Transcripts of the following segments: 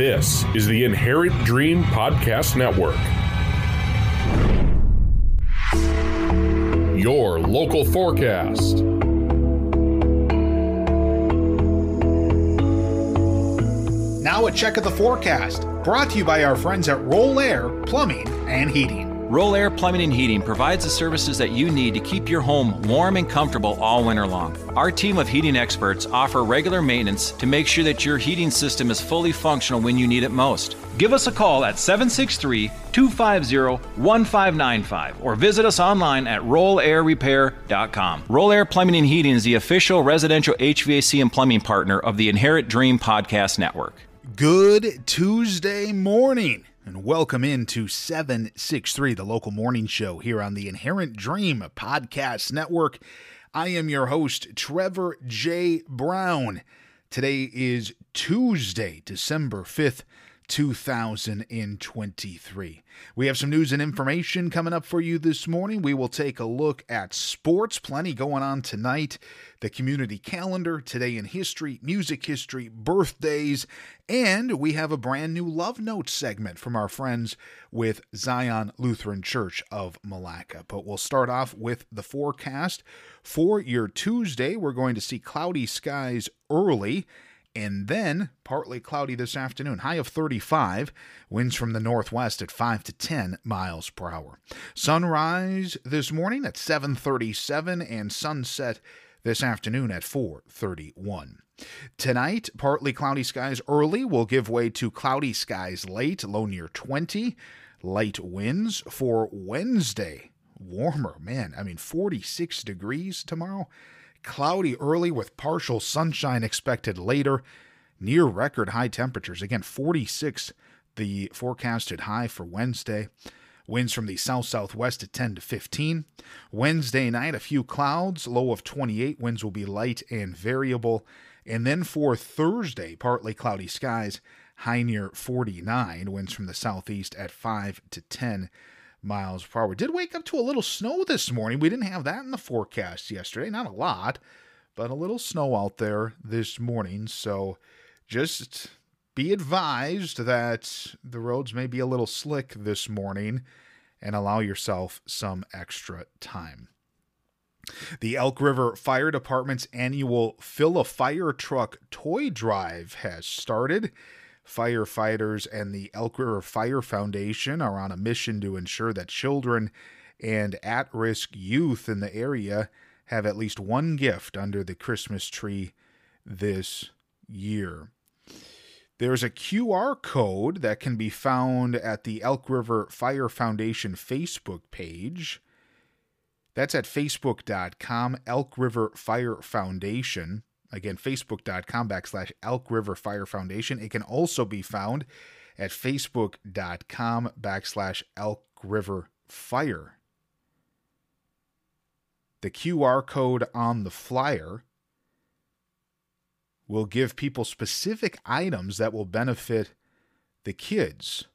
This is the Inherent Dream Podcast Network. Your local forecast. Now a check of the forecast, brought to you by our friends at Roll Air Plumbing and Heating. Roll Air Plumbing and Heating provides the services that you need to keep your home warm and comfortable all winter long. Our team of heating experts offer regular maintenance to make sure that your heating system is fully functional when you need it most. Give us a call at 763 250 1595 or visit us online at rollairrepair.com. Roll Air Plumbing and Heating is the official residential HVAC and plumbing partner of the Inherent Dream Podcast Network. Good Tuesday morning and welcome into 763, the local morning show here on the Inherent Dream Podcast Network. I am your host, Trevor J. Brown. Today is Tuesday, December 5th. 2023. We have some news and information coming up for you this morning. We will take a look at sports, plenty going on tonight, the community calendar, today in history, music history, birthdays, and we have a brand new Love Notes segment from our friends with Zion Lutheran Church of Milaca. But we'll start off with the forecast. For your Tuesday, we're going to see cloudy skies early and then partly cloudy this afternoon. High of 35, winds from the northwest at 5 to 10 miles per hour. Sunrise this morning at 7:37 and sunset this afternoon at 4:31. Tonight, partly cloudy skies early will give way to cloudy skies late, low near 20. Light winds for Wednesday. Warmer, man. I mean 46 degrees tomorrow. Cloudy early with partial sunshine expected later. Near record high temperatures. Again, 46 the forecasted high for Wednesday. Winds from the south southwest at 10 to 15. Wednesday night, a few clouds, low of 28. Winds will be light and variable. And then for Thursday, partly cloudy skies, high near 49. Winds from the southeast at 5 to 10 miles per hour. Did wake up to a little snow this morning. We didn't have that in the forecast yesterday. Not a lot, but a little snow out there this morning. So just be advised that the roads may be a little slick this morning and allow yourself some extra time. The Elk River Fire Department's annual Fill a Fire Truck Toy Drive has started. Firefighters and the Elk River Fire Foundation are on a mission to ensure that children and at risk youth in the area have at least one gift under the Christmas tree this year. There's a QR code that can be found at the Elk River Fire Foundation Facebook page. That's at facebook.com, Elk River Fire Foundation. Again, facebook.com backslash Elk River Fire Foundation. It can also be found at facebook.com backslash Elk River Fire. The QR code on the flyer will give people specific items that will benefit the kids.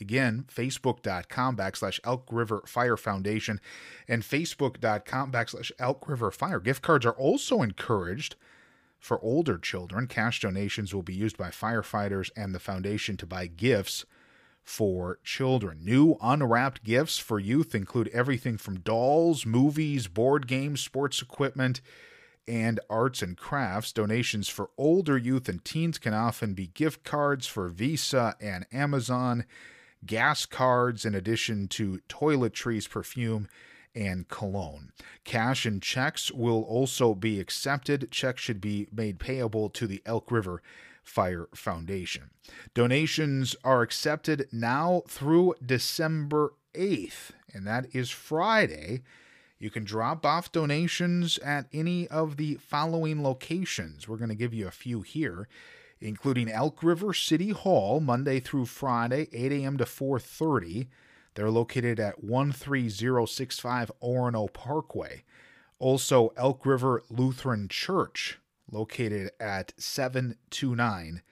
Again, facebook.com backslash Elk River Fire Foundation and facebook.com backslash Elk River Fire. Gift cards are also encouraged for older children. Cash donations will be used by firefighters and the foundation to buy gifts for children. New unwrapped gifts for youth include everything from dolls, movies, board games, sports equipment, and arts and crafts. Donations for older youth and teens can often be gift cards for Visa and Amazon gas cards, in addition to toiletries, perfume, and cologne. Cash and checks will also be accepted. Checks should be made payable to the Elk River Fire Foundation. Donations are accepted now through December 8th, and that is Friday. You can drop off donations at any of the following locations. We're going to give you a few here including Elk River City Hall Monday through Friday, 8 a.m. to 4:30. They're located at 13065 Orono Parkway. Also, Elk River Lutheran Church, located at 729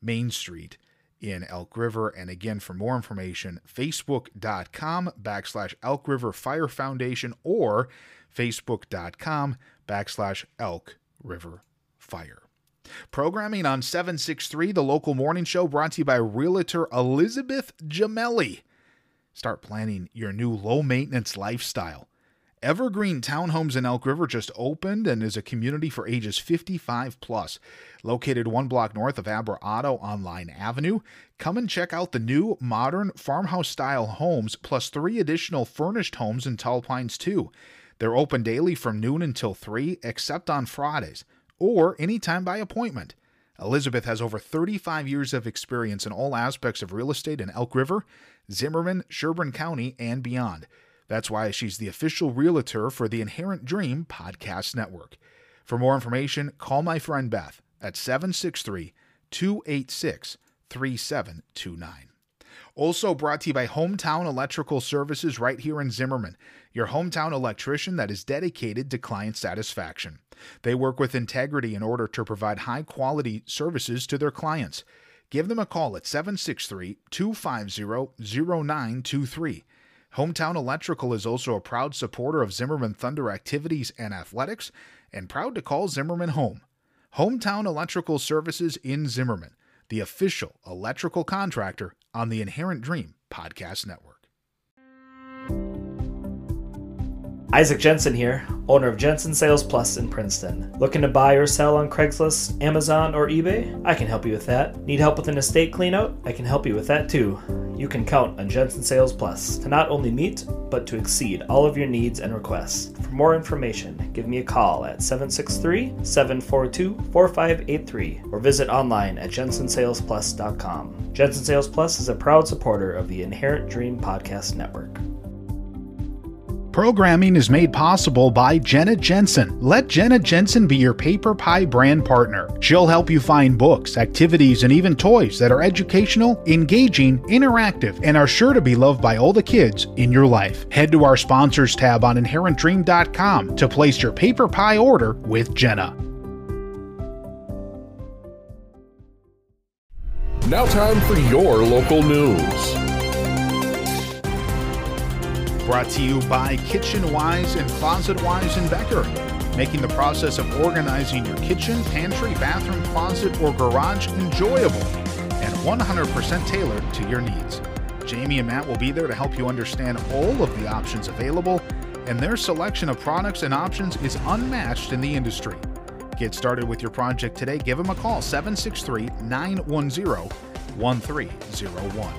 Main Street in Elk River. And again, for more information, facebook.com backslash Elk River Fire Foundation or facebook.com backslash Elk River Fire. Programming on 763, the local morning show brought to you by Realtor Elizabeth Gemelli. Start planning your new low maintenance lifestyle. Evergreen Townhomes in Elk River just opened and is a community for ages 55 plus. Located one block north of Abra Auto on Line Avenue, come and check out the new modern farmhouse style homes plus three additional furnished homes in Tall Pines 2. They're open daily from noon until 3, except on Fridays, or anytime by appointment. Elizabeth has over 35 years of experience in all aspects of real estate in Elk River, Zimmerman, Sherburne County, and beyond. That's why she's the official realtor for the Inherent Dream Podcast Network. For more information, call my friend Beth at 763 286 3729. Also brought to you by Hometown Electrical Services right here in Zimmerman, your hometown electrician that is dedicated to client satisfaction. They work with integrity in order to provide high quality services to their clients. Give them a call at 763 250 0923. Hometown Electrical is also a proud supporter of Zimmerman Thunder activities and athletics and proud to call Zimmerman home. Hometown Electrical Services in Zimmerman, the official electrical contractor on the Inherent Dream Podcast Network. Isaac Jensen here, owner of Jensen Sales Plus in Princeton. Looking to buy or sell on Craigslist, Amazon, or eBay? I can help you with that. Need help with an estate cleanout? I can help you with that too. You can count on Jensen Sales Plus to not only meet, but to exceed all of your needs and requests. For more information, give me a call at 763 742 4583 or visit online at jensensalesplus.com. Jensen Sales Plus is a proud supporter of the Inherent Dream Podcast Network. Programming is made possible by Jenna Jensen. Let Jenna Jensen be your Paper Pie brand partner. She'll help you find books, activities, and even toys that are educational, engaging, interactive, and are sure to be loved by all the kids in your life. Head to our sponsors tab on inherentdream.com to place your Paper Pie order with Jenna. Now, time for your local news. Brought to you by Kitchen Wise and Closet Wise in Becker, making the process of organizing your kitchen, pantry, bathroom, closet, or garage enjoyable and 100% tailored to your needs. Jamie and Matt will be there to help you understand all of the options available, and their selection of products and options is unmatched in the industry. Get started with your project today. Give them a call 763 910 1301.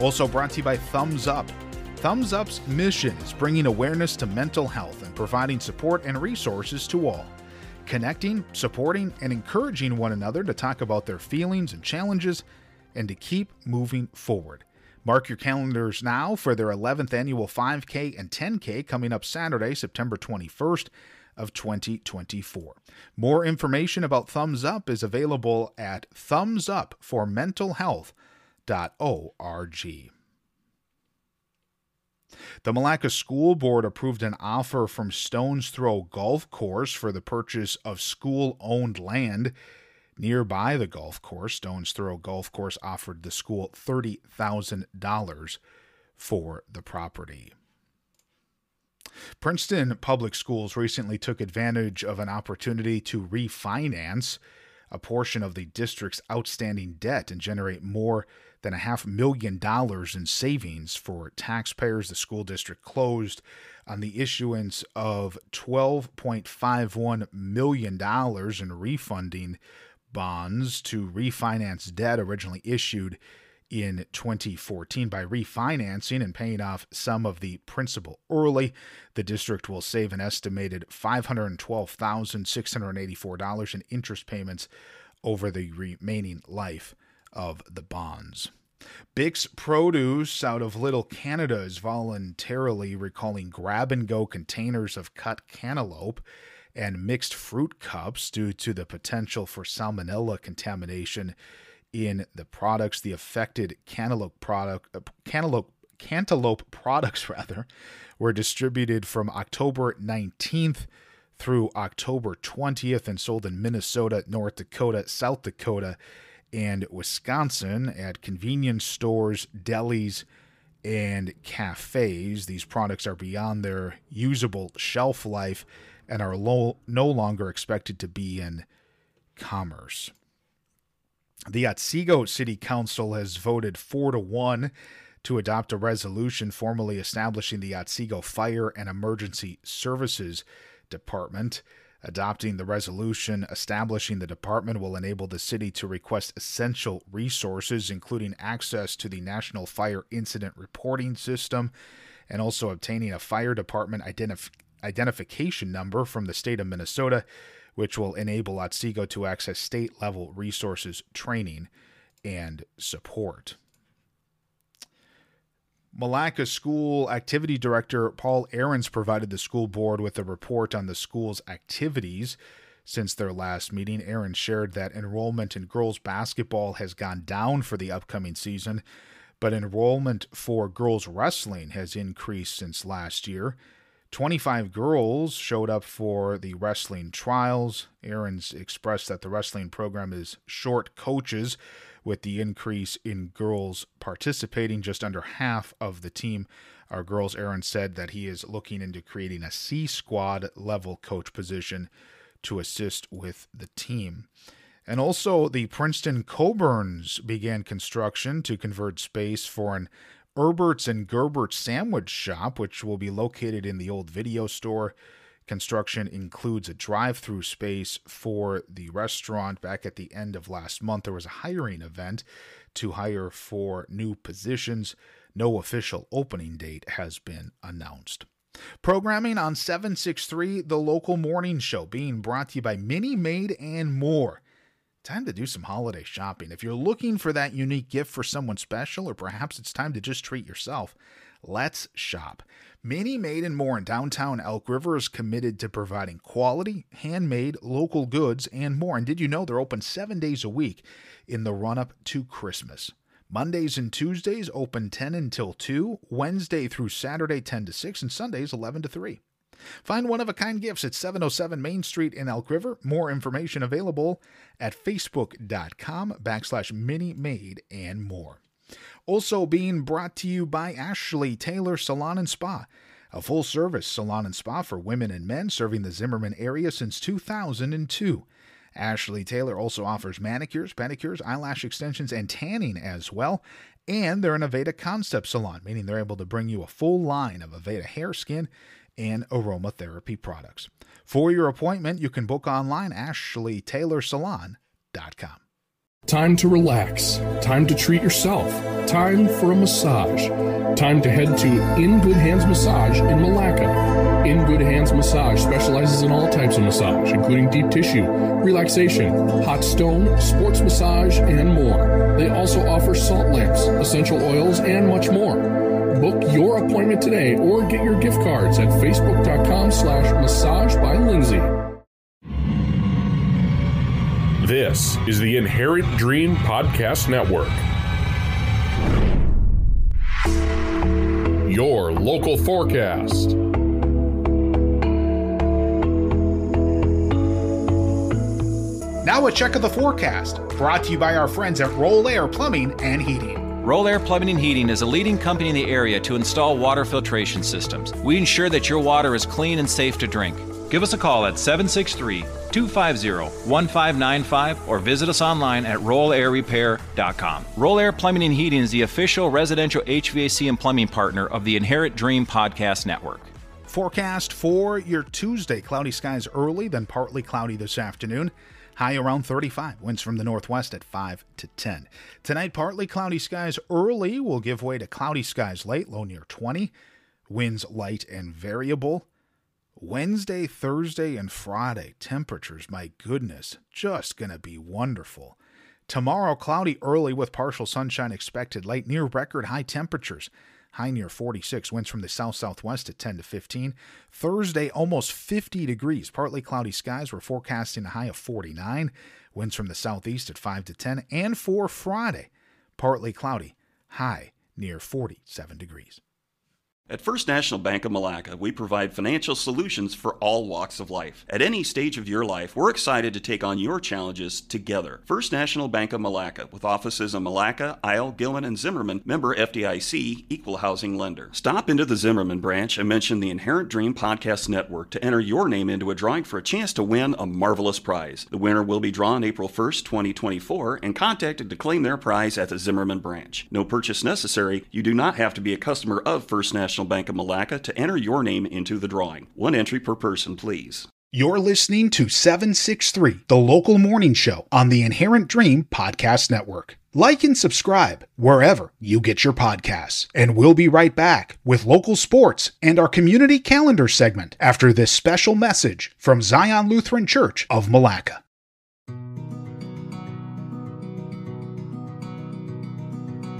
Also brought to you by Thumbs Up. Thumbs Up's mission is bringing awareness to mental health and providing support and resources to all. Connecting, supporting, and encouraging one another to talk about their feelings and challenges and to keep moving forward. Mark your calendars now for their 11th annual 5K and 10K coming up Saturday, September 21st of 2024. More information about Thumbs Up is available at thumbsupformentalhealth.org. The Milaca School Board approved an offer from Stones Throw Golf Course for the purchase of school owned land nearby the golf course. Stones Throw Golf Course offered the school $30,000 for the property. Princeton Public Schools recently took advantage of an opportunity to refinance a portion of the district's outstanding debt and generate more than a half million dollars in savings for taxpayers. The school district closed on the issuance of $12.51 million in refunding bonds to refinance debt originally issued in 2014 by refinancing and paying off some of the principal early the district will save an estimated $512,684 in interest payments over the remaining life of the bonds. Bix Produce out of Little Canada is voluntarily recalling grab and go containers of cut cantaloupe and mixed fruit cups due to the potential for salmonella contamination in the products. The affected cantaloupe product uh, cantaloupe cantaloupe products rather were distributed from October 19th through October 20th and sold in Minnesota, North Dakota, South Dakota, and Wisconsin at convenience stores, delis, and cafes. These products are beyond their usable shelf life and are low, no longer expected to be in Commerce. The Otsego City Council has voted 4 to 1 to adopt a resolution formally establishing the Otsego Fire and Emergency Services Department. Adopting the resolution establishing the department will enable the city to request essential resources, including access to the National Fire Incident Reporting System and also obtaining a fire department identif- identification number from the state of Minnesota which will enable Otsego to access state level resources, training, and support. Milaca School Activity Director Paul Ahrens provided the school board with a report on the school's activities. Since their last meeting, Ahrens shared that enrollment in girls basketball has gone down for the upcoming season, but enrollment for girls wrestling has increased since last year. 25 girls showed up for the wrestling trials. Ahrens expressed that the wrestling program is short coaches, with the increase in girls participating just under half of the team. Our girls, Aaron said that he is looking into creating a C squad level coach position to assist with the team. And also, the Princeton Coborn's began construction to convert space for an Erbert's and Gerbert's Sandwich Shop, which will be located in the old video store. Construction includes a drive through space for the restaurant. Back at the end of last month, there was a hiring event to hire for new positions. No official opening date has been announced. Programming on 763, the local morning show, being brought to you by Mini Made and more time to do some holiday shopping. If you're looking for that unique gift for someone special, or perhaps it's time to just treat yourself, let's shop. Mini Made and More in downtown Elk River is committed to providing quality, handmade, local goods, and more. And did you know they're open seven days a week in the run up to Christmas? Mondays and Tuesdays open 10 until 2, Wednesday through Saturday 10 to 6, and Sundays 11 to 3. Find one of a kind gifts at 707 Main Street in Elk River. More information available at facebook.com backslash mini made and more. Also being brought to you by Ashley Taylor Salon and Spa, a full service salon and spa for women and men serving the Zimmerman area since 2002. Ashley Taylor also offers manicures, pedicures, eyelash extensions, and tanning as well. And they're an Aveda concept salon, meaning they're able to bring you a full line of Aveda hair, skin, and aromatherapy products. For your appointment, you can book online ashleytaylorsalon.com. Time to relax. Time to treat yourself. Time for a massage. Time to head to In Good Hands Massage in Milaca. In Good Hands Massage specializes in all types of massage, including deep tissue, relaxation, hot stone, sports massage, and more. They also offer salt lamps, essential oils, and much more. Book your appointment today or get your gift cards at facebook.com slash massage by Lindsay. This is the Inherent Dream Podcast Network. Your local forecast. Now a check of the forecast, brought to you by our friends at Roll Air Plumbing and Heating. Roll Air Plumbing and Heating is a leading company in the area to install water filtration systems. We ensure that your water is clean and safe to drink. Give us a call at 763 250 1595 or visit us online at rollairrepair.com. Roll Air Plumbing and Heating is the official residential HVAC and plumbing partner of the Inherent Dream Podcast Network. Forecast for your Tuesday cloudy skies early, then partly cloudy this afternoon. High around 35. Winds from the northwest at 5 to 10. Tonight, partly cloudy skies early will give way to cloudy skies late, low near 20. Winds light and variable. Wednesday, Thursday, and Friday, temperatures, my goodness, just going to be wonderful. Tomorrow, cloudy early with partial sunshine expected late, near record high temperatures high near 46, winds from the south southwest at 10 to 15. Thursday, almost 50 degrees, partly cloudy skies. We're forecasting a high of 49, winds from the southeast at 5 to 10. And for Friday, partly cloudy, high near 47 degrees. At First National Bank of Milaca, we provide financial solutions for all walks of life. At any stage of your life, we're excited to take on your challenges together. First National Bank of Milaca, with offices in Milaca, Isle, Gilman, and Zimmerman, member FDIC, equal housing lender. Stop into the Zimmerman branch and mention the Inherent Dream Podcast Network to enter your name into a drawing for a chance to win a marvelous prize. The winner will be drawn April 1st, 2024, and contacted to claim their prize at the Zimmerman branch. No purchase necessary. You do not have to be a customer of First National National Bank of Milaca to enter your name into the drawing. One entry per person, please. You're listening to 763, the local morning show on the Inherent Dream Podcast Network. Like and subscribe wherever you get your podcasts. And we'll be right back with local sports and our community calendar segment after this special message from Zion Lutheran Church of Milaca.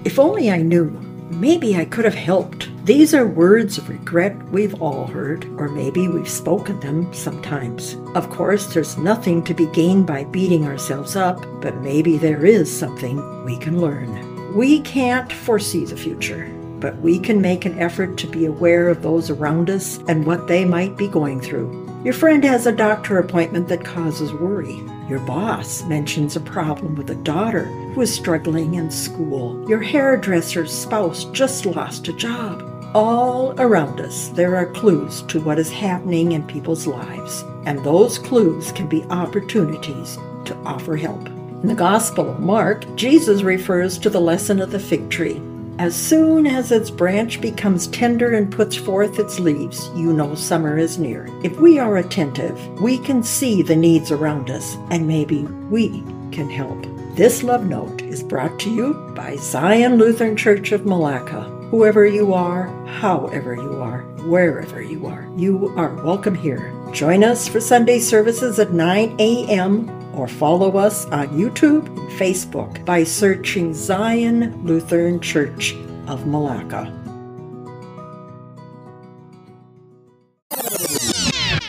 If only I knew, maybe I could have helped. These are words of regret we've all heard, or maybe we've spoken them sometimes. Of course, there's nothing to be gained by beating ourselves up, but maybe there is something we can learn. We can't foresee the future, but we can make an effort to be aware of those around us and what they might be going through. Your friend has a doctor appointment that causes worry. Your boss mentions a problem with a daughter who is struggling in school. Your hairdresser's spouse just lost a job. All around us, there are clues to what is happening in people's lives, and those clues can be opportunities to offer help. In the Gospel of Mark, Jesus refers to the lesson of the fig tree. As soon as its branch becomes tender and puts forth its leaves, you know summer is near. If we are attentive, we can see the needs around us, and maybe we can help. This love note is brought to you by Zion Lutheran Church of Milaca. Whoever you are, however you are, wherever you are, you are welcome here. Join us for Sunday services at 9 a.m. or follow us on YouTube and Facebook by searching Zion Lutheran Church of Milaca.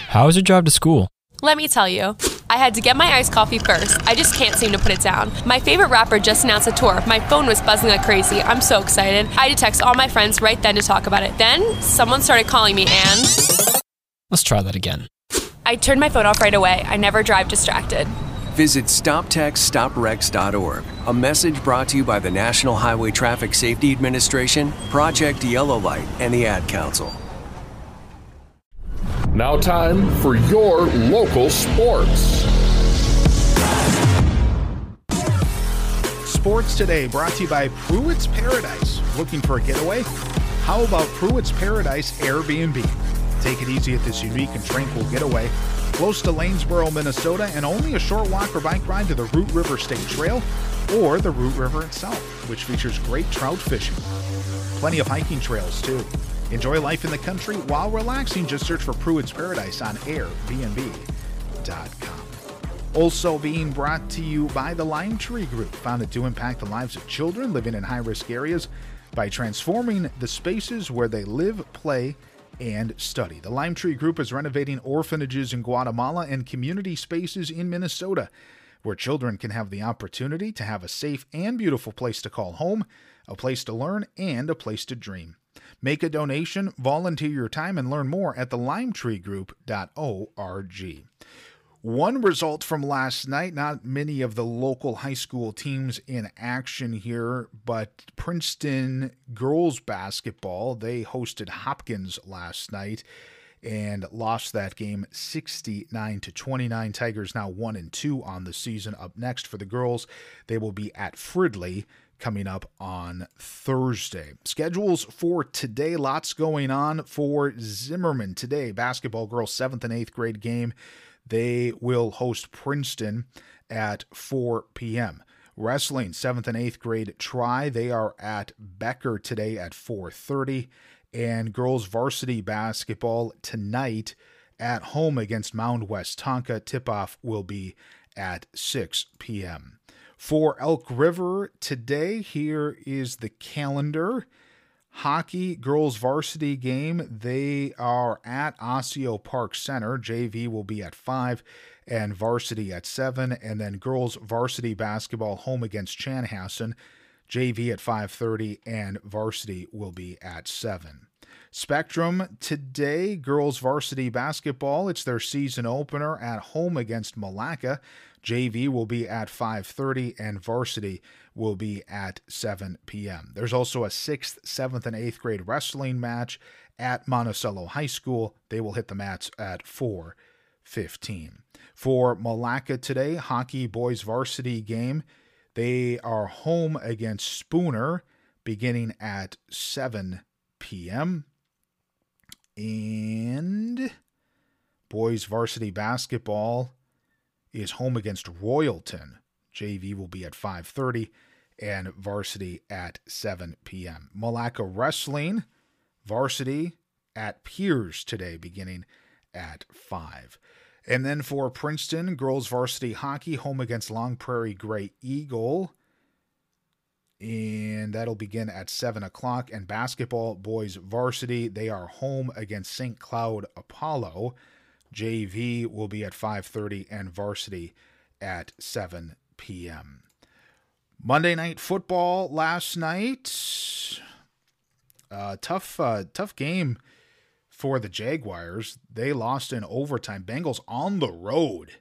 How was your drive to school? Let me tell you. I had to get my iced coffee first. I just can't seem to put it down. My favorite rapper just announced a tour. My phone was buzzing like crazy. I'm so excited. I had to text all my friends right then to talk about it. Then someone started calling me and. Let's try that again. I turned my phone off right away. I never drive distracted. Visit StopTextStopWrecks.org. A message brought to you by the National Highway Traffic Safety Administration, Project Yellow Light, and the Ad Council. Now, time for your local sports. Sports Today brought to you by Pruitt's Paradise. Looking for a getaway? How about Pruitt's Paradise Airbnb? Take it easy at this unique and tranquil getaway. Close to Lanesboro, Minnesota, and only a short walk or bike ride to the Root River State Trail or the Root River itself, which features great trout fishing. Plenty of hiking trails, too. Enjoy life in the country while relaxing. Just search for Pruitt's Paradise on Airbnb.com. Also being brought to you by the Lime Tree Group, founded to impact the lives of children living in high risk areas by transforming the spaces where they live, play, and study. The Lime Tree Group is renovating orphanages in Guatemala and community spaces in Minnesota, where children can have the opportunity to have a safe and beautiful place to call home, a place to learn, and a place to dream. Make a donation, volunteer your time, and learn more at thelimetreegroup.org. One result from last night, not many of the local high school teams in action here, but Princeton girls basketball, they hosted Hopkins last night and lost that game 69 to 29. Tigers now 1 and 2 on the season. Up next for the girls, they will be at Fridley coming up on Thursday. Schedules for today, lots going on for Zimmerman today. Basketball girls 7th and 8th grade game. They will host Princeton at 4 p.m. Wrestling 7th and 8th grade try. They are at Becker today at 4:30 and girls varsity basketball tonight at home against Mound Westonka. Tip-off will be at 6 p.m. For Elk River today, here is the calendar. Hockey girls varsity game, they are at Osseo Park Center. JV will be at 5 and varsity at 7. And then girls varsity basketball home against Chanhassen. JV at 5:30 and varsity will be at 7. Spectrum today, girls varsity basketball. It's their season opener at home against Milaca. JV will be at 5:30 and varsity will be at 7 p.m. There's also a 6th, 7th and 8th grade wrestling match at Monticello High School. They will hit the mats at 4:15. For Milaca today, hockey boys varsity game. They are home against Spooner beginning at 7 p.m. And boys varsity basketball is home against Royalton. JV will be at 5:30 and varsity at 7 p.m. Milaca wrestling varsity at Pierz today beginning at 5. And then for Princeton, girls varsity hockey home against Long Prairie Grey Eagle. And that'll begin at 7 o'clock. And basketball boys varsity, they are home against St. Cloud Apollo. JV will be at 5:30 and varsity at 7 p.m. Monday night football last night. Uh, tough, uh, tough game for the Jaguars. They lost in overtime. Bengals on the road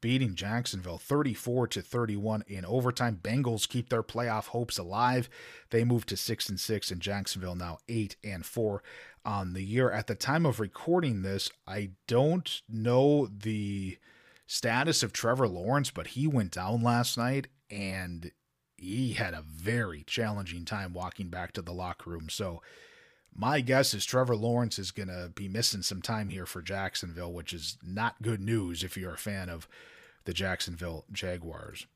beating Jacksonville 34 to 31 in overtime. Bengals keep their playoff hopes alive. They move to 6 and 6 and Jacksonville now 8 and 4 on the year. At the time of recording this, I don't know the status of Trevor Lawrence, but he went down last night and he had a very challenging time walking back to the locker room. So my guess is Trevor Lawrence is going to be missing some time here for Jacksonville, which is not good news if you're a fan of the Jacksonville Jaguars.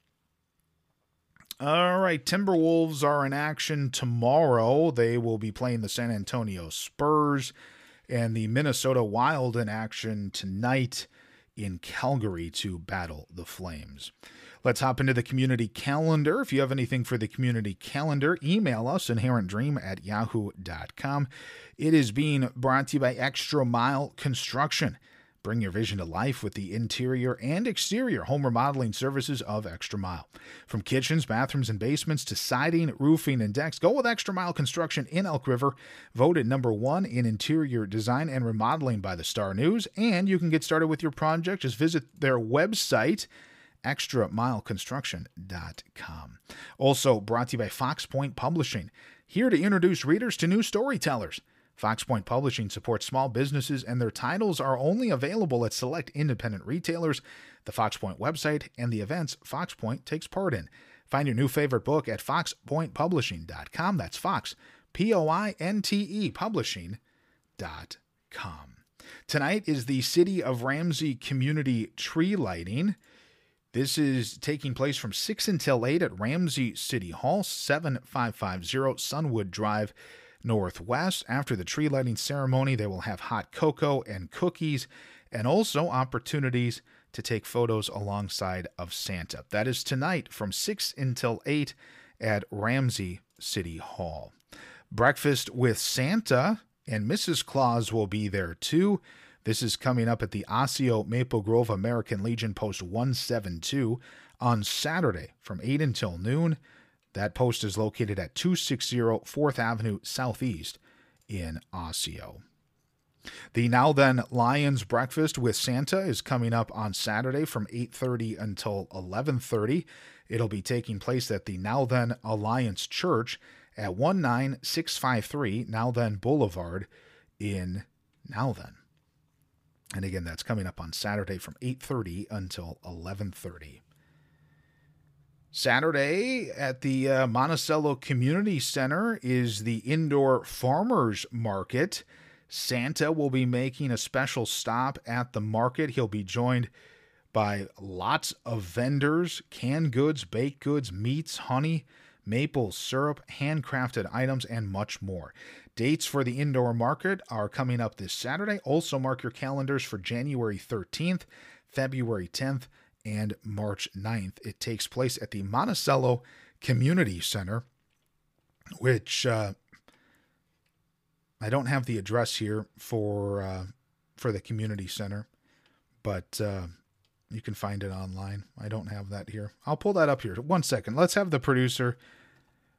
All right, Timberwolves are in action tomorrow. They will be playing the San Antonio Spurs and the Minnesota Wild in action tonight in Calgary to battle the Flames. Let's hop into the community calendar. If you have anything for the community calendar, email us inherentdream at yahoo.com. It is being brought to you by Extra Mile Construction. Bring your vision to life with the interior and exterior home remodeling services of Extra Mile. From kitchens, bathrooms, and basements to siding, roofing, and decks, go with Extra Mile Construction in Elk River, voted number one in interior design and remodeling by the Star News. And you can get started with your project. Just visit their website extramileconstruction.com. Also brought to you by Fox Pointe Publishing, here to introduce readers to new storytellers. Fox Pointe Publishing supports small businesses, and their titles are only available at select independent retailers, the Fox Pointe website, and the events Fox Pointe takes part in. Find your new favorite book at foxpointepublishing.com. That's Fox, P O I N T E, publishing.com. Tonight is the City of Ramsey Community Tree Lighting. This is taking place from 6 until 8 at Ramsey City Hall, 7550 Sunwood Drive, Northwest. After the tree lighting ceremony, they will have hot cocoa and cookies and also opportunities to take photos alongside of Santa. That is tonight from 6 until 8 at Ramsey City Hall. Breakfast with Santa and Mrs. Claus will be there too. This is coming up at the Osseo Maple Grove American Legion Post 172 on Saturday from 8 until noon. That post is located at 260 4th Avenue Southeast in Osseo. The Nowthen Lions Breakfast with Santa is coming up on Saturday from 8:30 until 11:30. It'll be taking place at the Nowthen Alliance Church at 19653 Nowthen Boulevard in Nowthen. And again, that's coming up on Saturday from 8:30 until 11:30. Saturday at the uh, Monticello Community Center is the indoor farmers market. Santa will be making a special stop at the market. He'll be joined by lots of vendors, canned goods, baked goods, meats, honey, maple syrup, handcrafted items, and much more. Dates for the indoor market are coming up this Saturday. Also, mark your calendars for January 13th, February 10th, and March 9th. It takes place at the Monticello Community Center, which uh, I don't have the address here for uh, for the community center, but uh, you can find it online. I don't have that here. I'll pull that up here. One second. Let's have the producer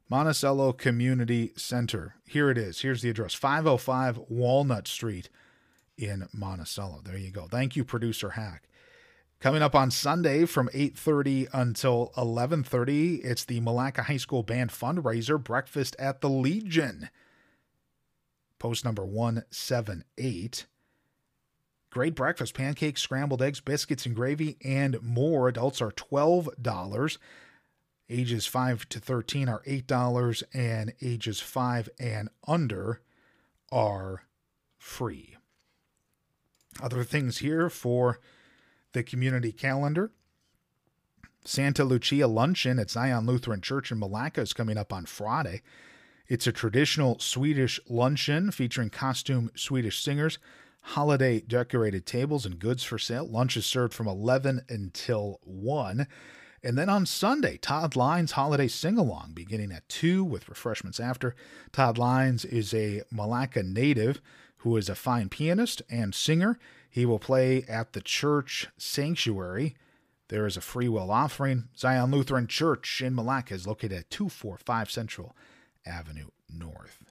Monticello Community Center. Here it is. Here's the address 505 Walnut Street in Monticello. There you go. Thank you, producer Hack. Coming up on Sunday from 8:30 until 11:30, it's the Milaca High School Band fundraiser breakfast at the Legion. Post number 178. Great breakfast, pancakes, scrambled eggs, biscuits and gravy and more. Adults are $12. Ages 5 to 13 are $8 and ages 5 and under are free. Other things here for the community calendar. Santa Lucia Luncheon at Zion Lutheran Church in Milaca is coming up on Friday. It's a traditional Swedish luncheon featuring costume Swedish singers, holiday decorated tables, and goods for sale. Lunch is served from 11 until 1. And then on Sunday, Todd Lines Holiday Sing Along beginning at 2 with refreshments after. Todd Lines is a Milaca native who is a fine pianist and singer. He will play at the church sanctuary. There is a free will offering. Zion Lutheran Church in Milaca is located at 245 Central Avenue North.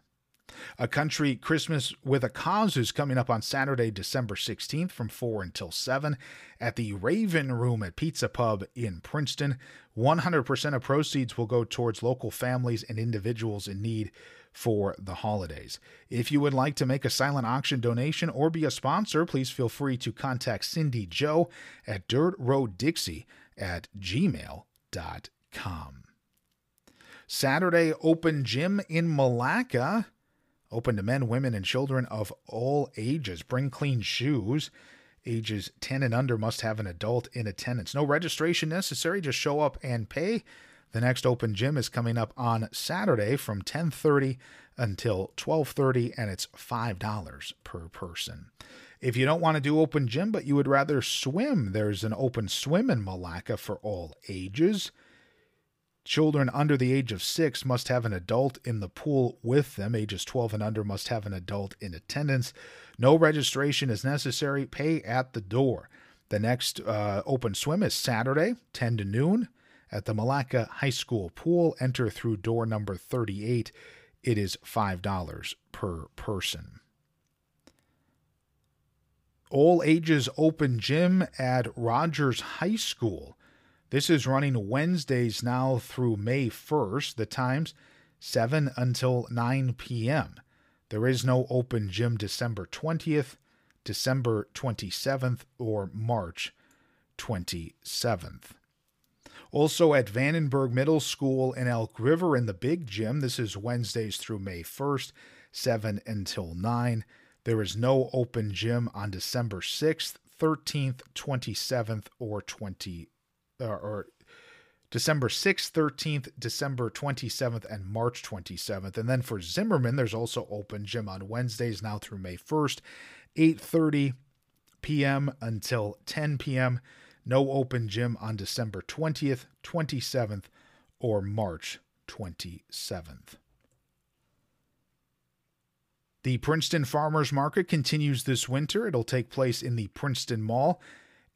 A Country Christmas with a Cause is coming up on Saturday, December 16th from 4 until 7 at the Raven Room at Pizza Pub in Princeton. 100% of proceeds will go towards local families and individuals in need for the holidays. If you would like to make a silent auction donation or be a sponsor, please feel free to contact Cindy Joe at Dirt Road Dixie at gmail.com. Saturday Open Gym in Milaca, Open to men, women, and children of all ages. Bring clean shoes. Ages 10 and under must have an adult in attendance. No registration necessary. Just show up and pay. The next open gym is coming up on Saturday from 10:30 until 12:30 and it's $5 per person. If you don't want to do open gym but you would rather swim, there's an open swim in Milaca for all ages. Children under the age of 6 must have an adult in the pool with them. Ages 12 and under must have an adult in attendance. No registration is necessary. Pay at the door. The next uh, open swim is Saturday, 10 to noon at the Milaca High School pool. Enter through door number 38. It is $5 per person. All ages open gym at Rogers High School. This is running Wednesdays now through May 1st. The times 7 until 9 p.m. There is no open gym December 20th, December 27th, or March 27th. Also at VandenBerge Middle School in Elk River in the Big Gym. This is Wednesdays through May 1st, 7 until 9. There is no open gym on December 6th, 13th, 27th, or 20 or, or December 6th, 13th, December 27th, and March 27th. And then for Zimmerman, there's also open gym on Wednesdays now through May 1st, 8:30 p.m. until 10 p.m. No open gym on December 20th, 27th, or March 27th. The Princeton Farmers Market continues this winter. It'll take place in the Princeton Mall.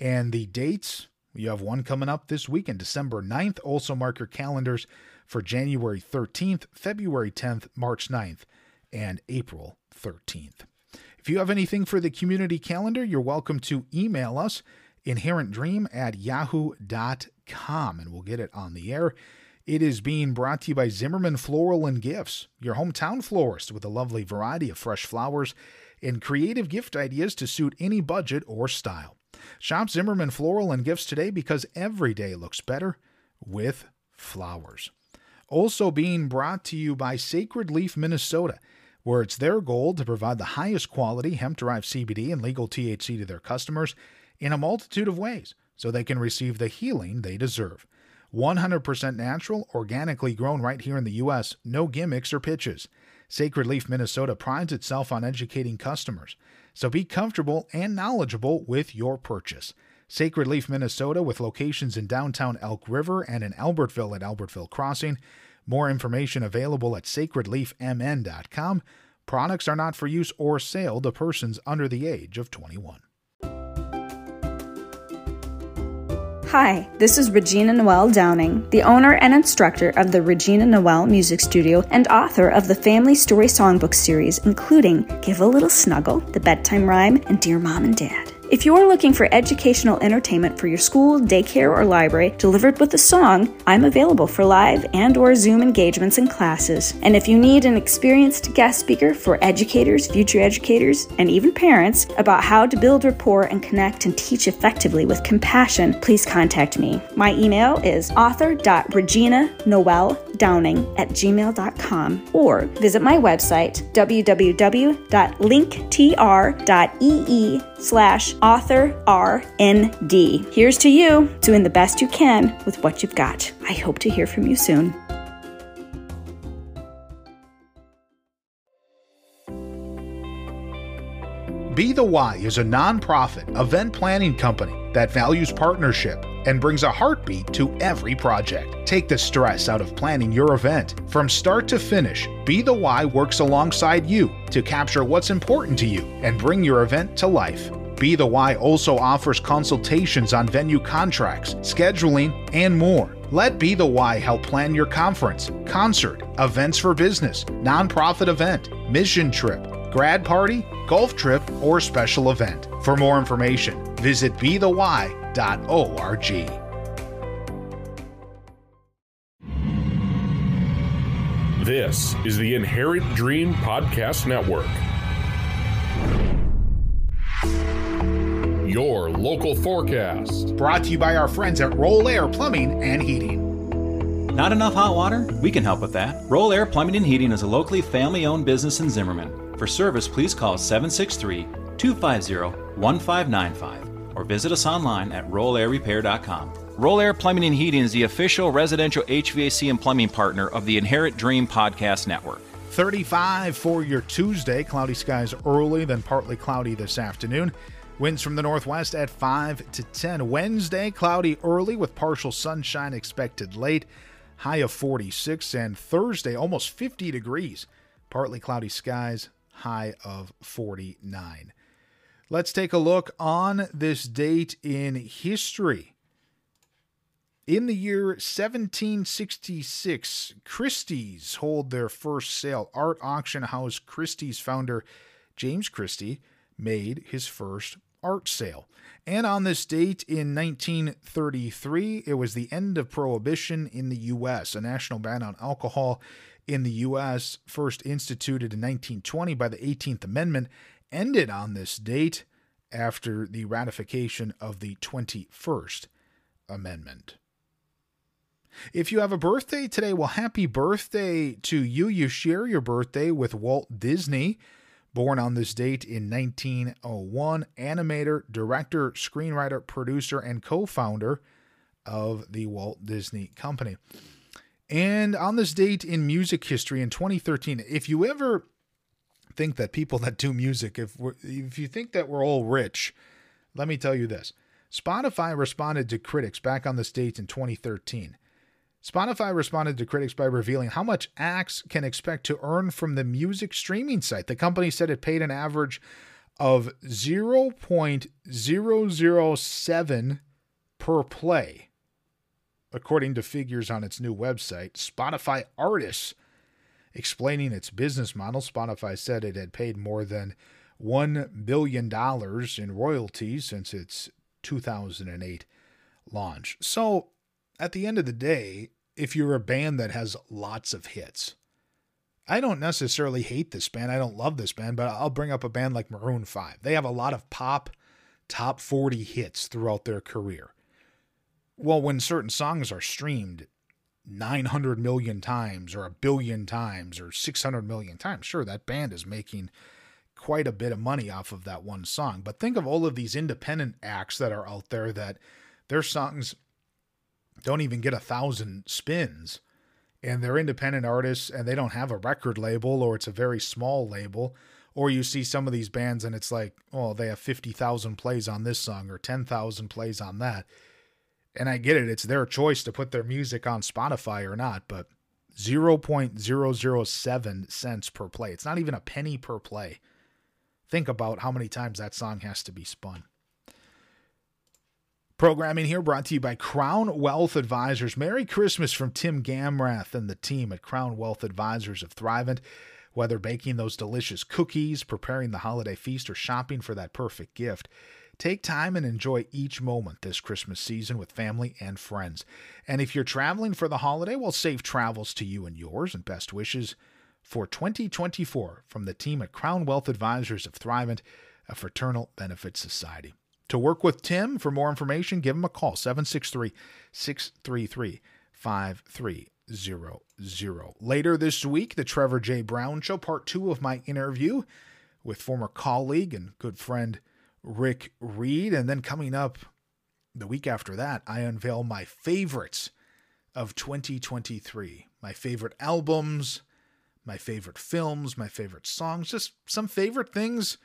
And the dates you have one coming up this weekend, December 9th. Also, mark your calendars for January 13th, February 10th, March 9th, and April 13th. If you have anything for the community calendar, you're welcome to email us inherentdream at yahoo.com and we'll get it on the air. It is being brought to you by Zimmerman Floral and Gifts, your hometown florist with a lovely variety of fresh flowers and creative gift ideas to suit any budget or style. Shop Zimmerman Floral and Gifts today because every day looks better with flowers. Also being brought to you by Sacred Leaf Minnesota, where it's their goal to provide the highest quality hemp derived CBD and legal THC to their customers in a multitude of ways so they can receive the healing they deserve. 100% natural, organically grown right here in the U.S., no gimmicks or pitches. Sacred Leaf Minnesota prides itself on educating customers, so be comfortable and knowledgeable with your purchase. Sacred Leaf Minnesota, with locations in downtown Elk River and in Albertville at Albertville Crossing. More information available at sacredleafmn.com. Products are not for use or sale to persons under the age of 21. Hi, this is Regina Noel Downing, the owner and instructor of the Regina Noel Music Studio and author of the Family Story Songbook series, including Give a Little Snuggle, The Bedtime Rhyme, and Dear Mom and Dad. If you are looking for educational entertainment for your school, daycare, or library delivered with a song, I'm available for live and or Zoom engagements and classes. And if you need an experienced guest speaker for educators, future educators, and even parents about how to build rapport and connect and teach effectively with compassion, please contact me. My email is author.reginanoeldowning at gmail.com or visit my website www.linktr.ee slash author RND. Here's to you doing the best you can with what you've got. I hope to hear from you soon. Be the Why is a nonprofit event planning company that values partnership and brings a heartbeat to every project. Take the stress out of planning your event. From start to finish, Be the Why works alongside you to capture what's important to you and bring your event to life. Be the Why also offers consultations on venue contracts, scheduling, and more. Let Be the Why help plan your conference, concert, events for business, nonprofit event, mission trip, grad party, golf trip, or special event. For more information, visit bethewhy.org. This is the Inherent Dream Podcast Network. Your local forecast. Brought to you by our friends at Roll Air Plumbing and Heating. Not enough hot water? We can help with that. Roll Air Plumbing and Heating is a locally family owned business in Zimmerman. For service, please call 763 250 1595 or visit us online at rollairrepair.com. Roll Air Plumbing and Heating is the official residential HVAC and plumbing partner of the Inherent Dream Podcast Network. 35 for your Tuesday. Cloudy skies early, then partly cloudy this afternoon. Winds from the northwest at 5 to 10. Wednesday, cloudy early with partial sunshine expected late. High of 46. And Thursday, almost 50 degrees. Partly cloudy skies, high of 49. Let's take a look on this date in history. In the year 1766, Christie's hold their first sale. Art auction house Christie's founder James Christie made his first art sale. And on this date in 1933, it was the end of prohibition in the U.S., a national ban on alcohol in the U.S., first instituted in 1920 by the 18th Amendment, ended on this date after the ratification of the 21st Amendment. If you have a birthday today, well, happy birthday to you. You share your birthday with Walt Disney, born on this date in 1901, animator, director, screenwriter, producer, and co founder of the Walt Disney Company. And on this date in music history in 2013, if you ever think that people that do music, if if you think that we're all rich, let me tell you this. Spotify responded to critics back on this date in 2013. Spotify responded to critics by revealing how much acts can expect to earn from the music streaming site. The company said it paid an average of 0.007 per play, according to figures on its new website. Spotify artists explaining its business model, Spotify said it had paid more than $1 billion in royalties since its 2008 launch. So, at the end of the day, if you're a band that has lots of hits, I don't necessarily hate this band. I don't love this band, but I'll bring up a band like Maroon 5. They have a lot of pop top 40 hits throughout their career. Well, when certain songs are streamed 900 million times or a billion times or 600 million times, sure, that band is making quite a bit of money off of that one song. But think of all of these independent acts that are out there that their songs don't even get a thousand spins. And they're independent artists and they don't have a record label or it's a very small label. Or you see some of these bands and it's like oh they have 50,000 plays on this song or 10,000 plays on that. And I get it it's their choice to put their music on Spotify or not but 0.007 cents per play. It's not even a penny per play. Think about how many times that song has to be spun Programming here brought to you by Crown Wealth Advisors. Merry Christmas from Tim Gamrath and the team at Crown Wealth Advisors of Thrivent. Whether baking those delicious cookies, preparing the holiday feast, or shopping for that perfect gift, take time and enjoy each moment this Christmas season with family and friends. And if you're traveling for the holiday, well, safe travels to you and yours, and best wishes for 2024 from the team at Crown Wealth Advisors of Thrivent, a fraternal benefit society. To work with Tim for more information, give him a call 763 633 5300. Later this week, the Trevor J. Brown Show, part two of my interview with former colleague and good friend Rick Reed. And then coming up the week after that, I unveil my favorites of 2023, my favorite albums, my favorite films, my favorite songs, just some favorite things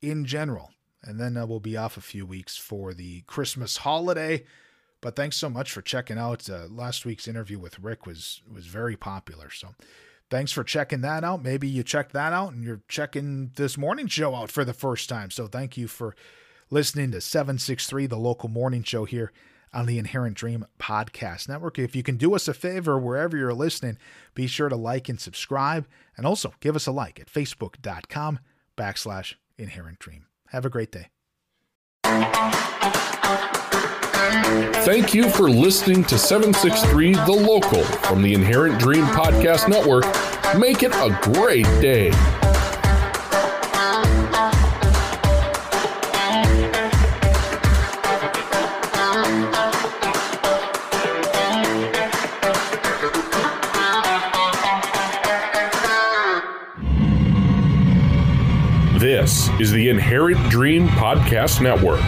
in general. And then uh, we'll be off a few weeks for the Christmas holiday. But thanks so much for checking out. Uh, last week's interview with Rick was was very popular. So thanks for checking that out. Maybe you checked that out and you're checking this morning show out for the first time. So thank you for listening to 763, the local morning show here on the Inherent Dream Podcast Network. If you can do us a favor wherever you're listening, be sure to like and subscribe. And also give us a like at facebook.com backslash inherent dream. Have a great day. Thank you for listening to 763 The Local from the Inherent Dream Podcast Network. Make it a great day. Is the Inherent Dream Podcast Network.